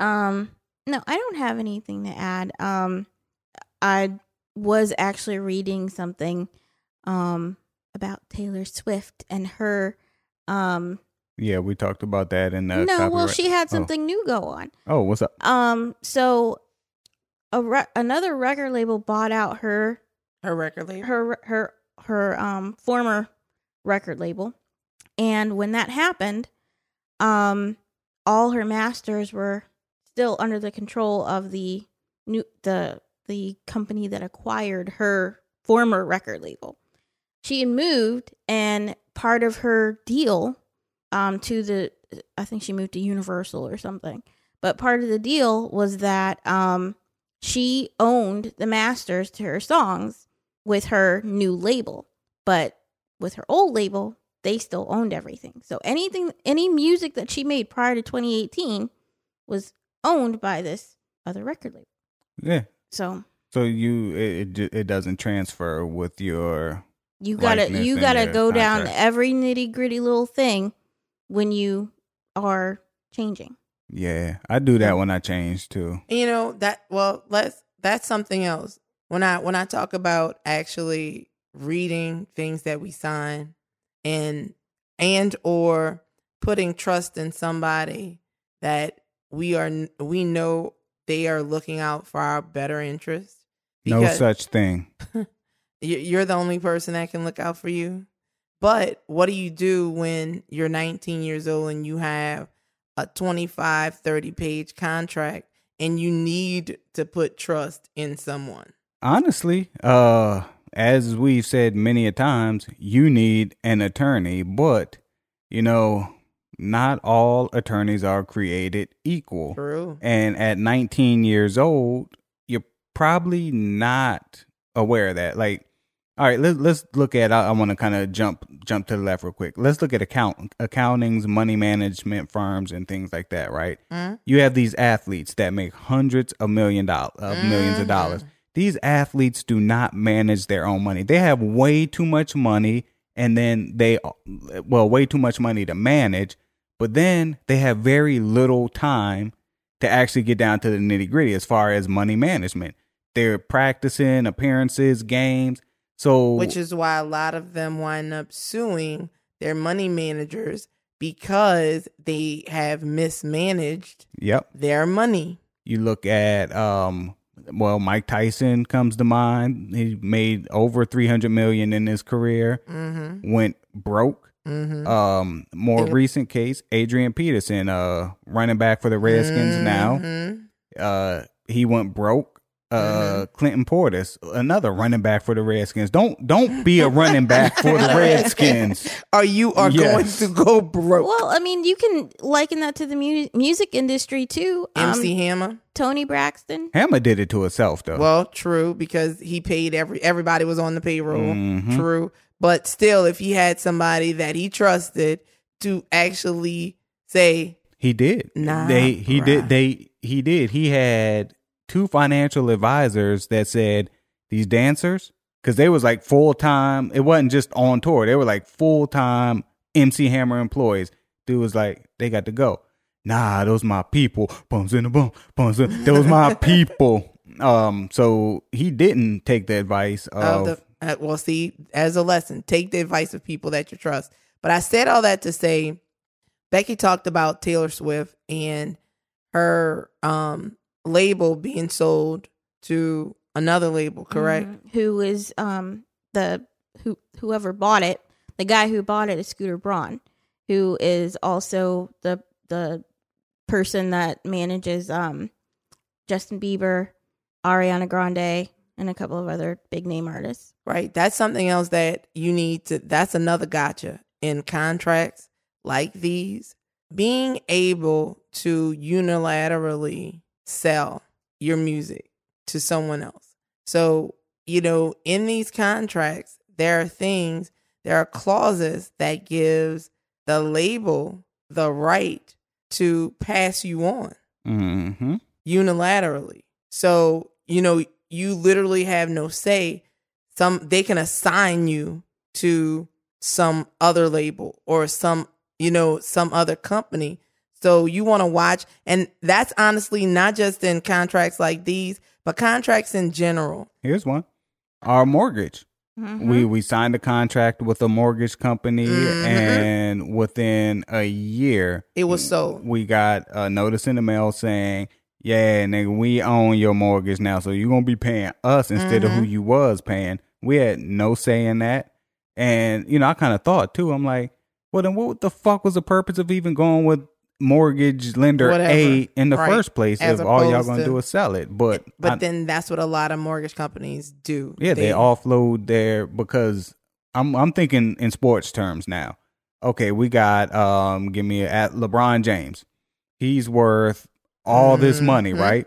Um no, I don't have anything to add. Um I was actually reading something um about Taylor Swift and her um yeah, we talked about that in the No, well she had Oh. something new go on. Oh, what's up? Um so a re- another record label bought out her her record label. her her her um former record label and when that happened um all her masters were still under the control of the new the the company that acquired her former record label she had moved and part of her deal um to the i think she moved to universal or something but part of the deal was that um she owned the masters to her songs with her new label. But with her old label, they still owned everything. So anything any music that she made prior to 2018 was owned by this other record label. Yeah. So So you it it, it doesn't transfer with your you gotta you gotta your go down contract. every nitty gritty little thing when you are changing. yeah. I do that when I change too. you know that well let's that's something else when i when i talk about actually reading things that we sign and and or putting trust in somebody that we are we know they are looking out for our better interest No such thing. [LAUGHS] you- you're the only person that can look out for you. But what do you do when you're 19 years old and you have a 25, 30 page contract and you need to put trust in someone? Honestly, uh as we've said many a times, you need an attorney, but you know, not all attorneys are created equal. True. And at 19 years old, you're probably not aware of that. Like, all right, let's let's look at. I, I want to kind of jump jump to the left real quick. Let's look at account accountings, money management firms, and things like that. Right? Mhm. You have these athletes that make hundreds of million dollars, of millions of dollars. These athletes do not manage their own money. They have way too much money, and then they, well, way too much money to manage. But then they have very little time to actually get down to the nitty gritty as far as money management. They're practicing appearances, games. So, Which is why a lot of them wind up suing their money managers because they have mismanaged yep. their money. You look at, um, well, Mike Tyson comes to mind. He made over 300 million in his career, Mm-hmm. went broke. Mm-hmm. Um, more recent case, Adrian Peterson, uh, running back for the Redskins now. Mhm. Uh, he went broke. Uh, Mm-hmm. Clinton Portis, another running back for the Redskins. Don't don't be a running back for the [LAUGHS] Redskins. Or you are Yes. going to go broke. Well, I mean, you can liken that to the mu- music industry too. Um, MC Hammer. Toni Braxton. Hammer did it to herself though. Well, true because he paid every everybody was on the payroll. Mhm. True, but still, if he had somebody that he trusted to actually say, He did. Nah, they he bruh. did they he did. He had two financial advisors that said these dancers cuz they was like full-time. It wasn't just on tour. They were like full-time MC Hammer employees. Dude was like they got to go. Nah, those my people. Bums in the bum. Bums in. Those my [LAUGHS] people. Um so he didn't take the advice of of the, uh, well, see, as a lesson, take the advice of people that you trust. But I said all that to say, Becky talked about Taylor Swift and her um label being sold to another label, correct? Mhm. Who is um the who whoever bought it? The guy who bought it is Scooter Braun, who is also the the person that manages um Justin Bieber, Ariana Grande, and a couple of other big name artists. right? That's something else that you need to, that's another gotcha in contracts like these. Being able to unilaterally sell your music to someone else. So, you know, in these contracts, there are things, there are clauses that gives the label the right to pass you on Mm-hmm. unilaterally. So, you know, you literally have no say. Some they can assign you to some other label or some, you know, some other company. So you want to watch and that's honestly not just in contracts like these, but contracts in general. Here's one. Our mortgage. Mhm. We we signed a contract with a mortgage company, Mhm. and within a year, It was sold. we got a notice in the mail saying, "Yeah, nigga, we own your mortgage now, so you're gonna be paying us instead of who Mm-hmm. you was paying." We had no say in that, and you know, I kind of thought too. I'm like, well, then what the fuck was the purpose of even going with mortgage lender Whatever. A in the Right. first place As if all y'all gonna to- do is sell it? But But I- then that's what a lot of mortgage companies do. yeah, they, offload their because I'm I'm thinking in sports terms now. Okay, we got um give me a, at LeBron James. He's worth all this money, right?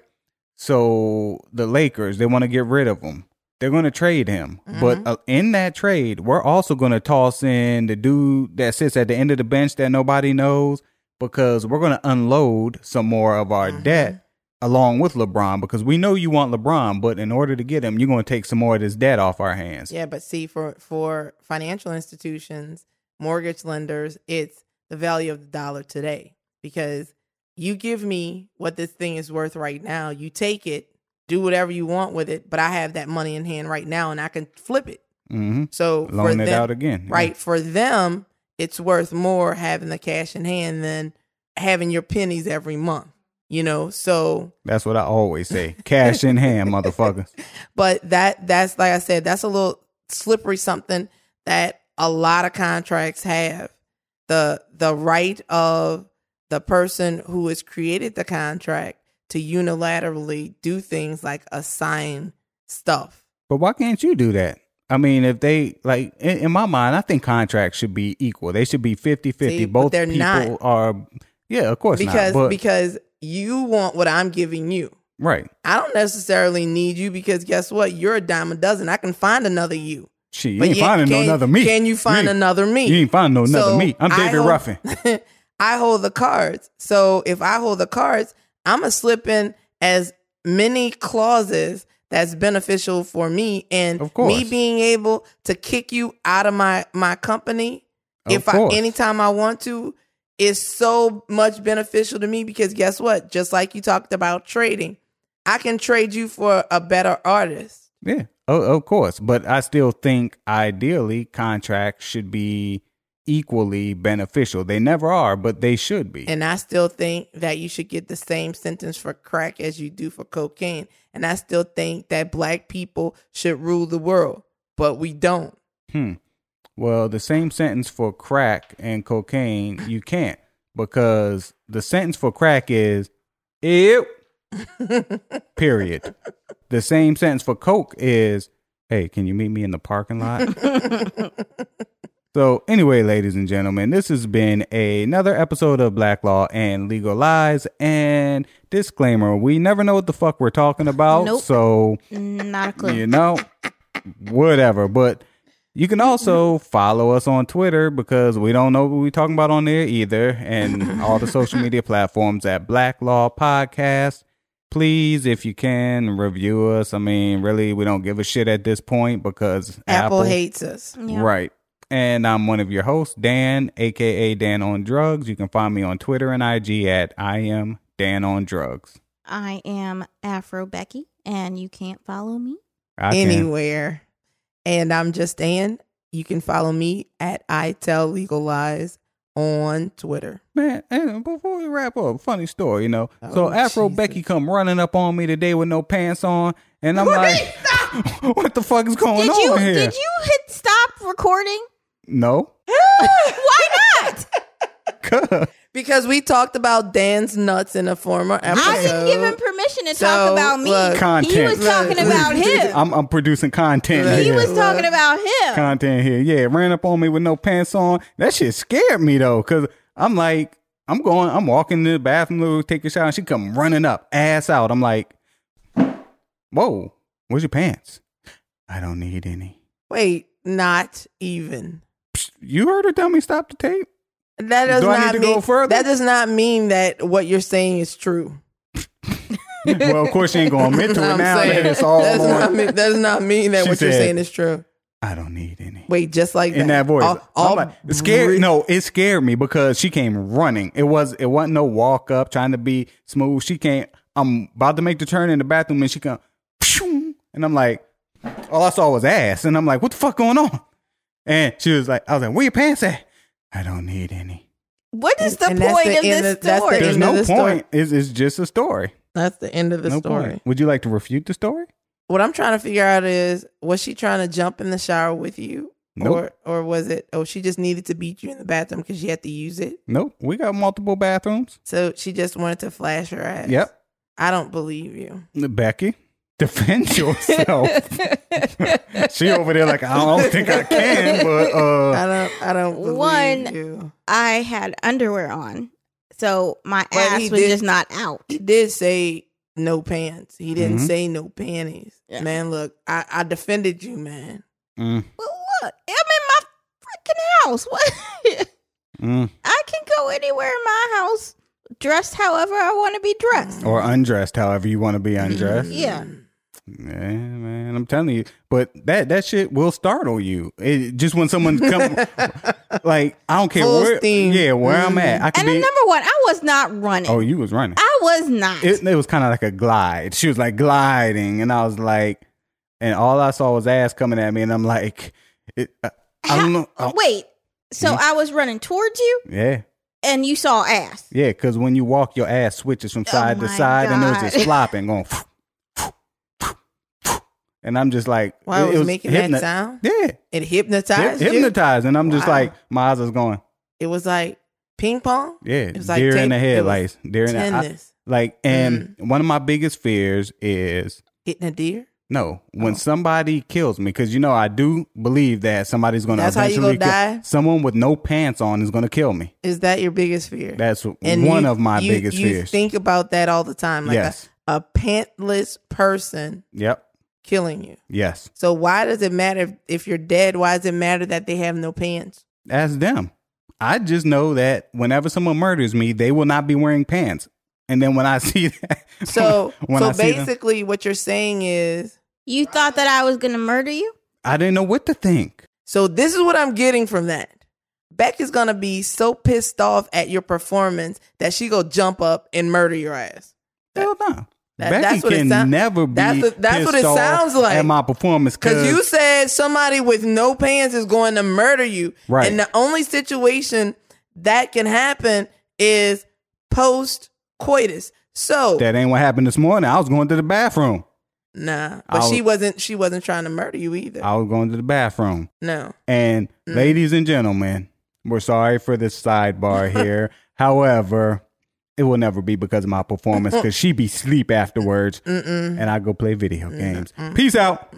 So the Lakers, they want to get rid of him. They're going to trade him. But Mhm. uh, in that trade, we're also going to toss in the dude that sits at the end of the bench that nobody knows because we're going to unload some more of our Mhm. debt along with LeBron because we know you want LeBron, but in order to get him, you're going to take some more of this debt off our hands. Yeah, but see, for for financial institutions, mortgage lenders, it's the value of the dollar today because you give me what this thing is worth right now. You take it, do whatever you want with it, but I have that money in hand right now, and I can flip it. hmm So Loan it them, out again. Yeah. right for them, it's worth more having the cash in hand than having your pennies every month. You know, so That's what I always say. Cash in hand, motherfuckers. [LAUGHS] but that that's like I said, that's a little slippery something that a lot of contracts have. The the right of the person who has created the contract to unilaterally do things like assign stuff. But why can't you do that? I mean, if they like in, in my mind, I think contracts should be equal. They should be 50-50. See, Both they're people not. are yeah, of course Because not. Because you want what I'm giving you. right. I don't necessarily need you because guess what? You're a dime a dozen. I can find another you. Shit, you But ain't finding no another me. Can you find you another me? You ain't finding no another So, me. I'm David hold- Ruffin. [LAUGHS] I hold the cards. So if I hold the cards, I'm gonna slip in as many clauses that's beneficial for me and Of course. me being able to kick you out of my my company Of if I anytime I want to is so much beneficial to me because guess what? Just like you talked about trading, I can trade you for a better artist. Yeah, oh, of course. But I still think ideally contracts should be equally beneficial. They never are, but they should be. And I still think that you should get the same sentence for crack as you do for cocaine. And I still think that black people should rule the world, but we don't. Hmm. Well, the same sentence for crack and cocaine, you can't because the sentence for crack is ew. [LAUGHS] Period. The same sentence for coke is, hey, can you meet me in the parking lot? [LAUGHS] So, anyway, ladies and gentlemen, this has been another episode of Black Law and Legal Lies. And disclaimer we never know what the fuck we're talking about. Nope. So, Not a clue. you know, whatever. But you can also [LAUGHS] follow us on Twitter because we don't know what we're talking about on there either. And all the social media [LAUGHS] platforms at Black Law Podcast. Please, if you can, review us. I mean, really, we don't give a shit at this point because Apple, Apple, hates us. Yeah. Right. And I'm one of your hosts, Dan, aka Dan on Drugs. You can find me on Twitter and IG at I am Dan on Drugs. I am Afro Becky, and you can't follow me. I can- Anywhere. And I'm just Dan. You can follow me at I Tell Legal Lies on Twitter. Man, and before we wrap up, funny story, you know. so Oh, Afro Jesus. Becky come running up on me today with no pants on, and I'm like, [LAUGHS] "What the fuck is going Did on you here?" did you hit stop recording? No, [LAUGHS] Why not? [LAUGHS] Because we talked about Dan's nuts in a former episode. I didn't give him permission to So, talk about me. look- he Content. was talking about him. I'm I'm producing content. Right. he here. was talking about him. content here. Yeah, ran up on me with no pants on. That shit scared me though, cause I'm like, I'm going, I'm walking to the bathroom to take a shower, and she come running up, ass out. I'm like, Whoa, where's your pants? I don't need any. Wait, not even. You heard her tell me stop the tape. That does Do not to mean go further? that does not mean that what you're saying is true. [LAUGHS] well, of course she ain't gonna admit to it [LAUGHS] now saying, that it's all that does on. not mean, that does not mean that She what you're saying is true. I don't need any. Wait, just like in that, that voice. All, all like, it scared bri- no, it scared me because she came running. It was it wasn't no walk up trying to be smooth. She came I'm about to make the turn in the bathroom and she come and I'm like, all I saw was ass. And I'm like, what the fuck going on? And she was like, I was like, where your pants at? I don't need any. What is the And that's point the of this of- that's the story? There's no of the story. point. It's, it's just a story. That's the end of the no story. point. Would you like to refute the story? What I'm trying to figure out is was she trying to jump in the shower with you? Nope. Or or was it oh she just needed to beat you in the bathroom because she had to use it? Nope. We got multiple bathrooms. So she just wanted to flash her ass. Yep. I don't believe you. Becky, defend [LAUGHS] yourself. [LAUGHS] she over there like I don't think I can, but uh I don't I don't One- you. I had underwear on, so my Well, ass was did- just not out. He did say no pants. He didn't Mhm. say no panties. Yeah. Man, look, I, I defended you, man. mm, Well, look, I'm in my freaking house. [LAUGHS] What? mm. I can go anywhere in my house, dressed however I want to be dressed. or undressed, however you want to be undressed. Yeah. Yeah, man, I'm telling you. But that that shit will startle you. It, just when someone come, [LAUGHS] like I don't care Full where, steam. yeah, where I'm at. I And then be. number one, I was not running. Oh, you was running. I was not. It, it was kind of like a glide. She was like gliding, and I was like, and all I saw was ass coming at me, and I'm like, it, I, I don't know. I- Wait, so Mhm. I was running towards you, yeah, and you saw ass. yeah, because when you walk, your ass switches from side to Oh my side, and it was just flopping, going. [LAUGHS] And I'm just like, Why it, was making hypno- that sound? Yeah, It hypnotized Hyp- you. hypnotized, and I'm just Wow. like, my eyes is going, It was like ping pong. yeah, It was like deer in the headlights, deer in the I, like, and Mm. one of my biggest fears is Hitting a deer. no, when Oh. somebody kills me, because you know I do believe that somebody's going to That's how you eventually gonna kill- die? Someone with no pants on is going to kill me. Is that your biggest fear? That's And one you- of my you- biggest you fears. think about that all the time. Like yes. a, a pantless person Yep. Killing you. Yes. So why does it matter if, if you're dead? Why does it matter that they have no pants? Ask them. I just know that whenever someone murders me, they will not be wearing pants. And then when I [LAUGHS] see that, So when so I see them, basically what you're saying is You thought that I was going to murder you? I didn't know what to think. so this is what I'm getting from that. Beck is gonna be so pissed off at your performance that she go jump up and murder your ass. Hell no. That- Becky that's what it can sound- never be. that's what- that's what it sounds like. at my performance Because you said somebody with no pants is going to murder you. Right. And the only situation that can happen is post coitus. So that ain't what happened this morning. I was going to the bathroom. nah. But I'll- she wasn't she wasn't trying to murder you either. I was going to the bathroom. no. And Mm. ladies and gentlemen, we're sorry for this sidebar [LAUGHS] here. However, it will never be because of my performance because she be [LAUGHS] sleep afterwards Mm-mm. and I go play video games. Peace out.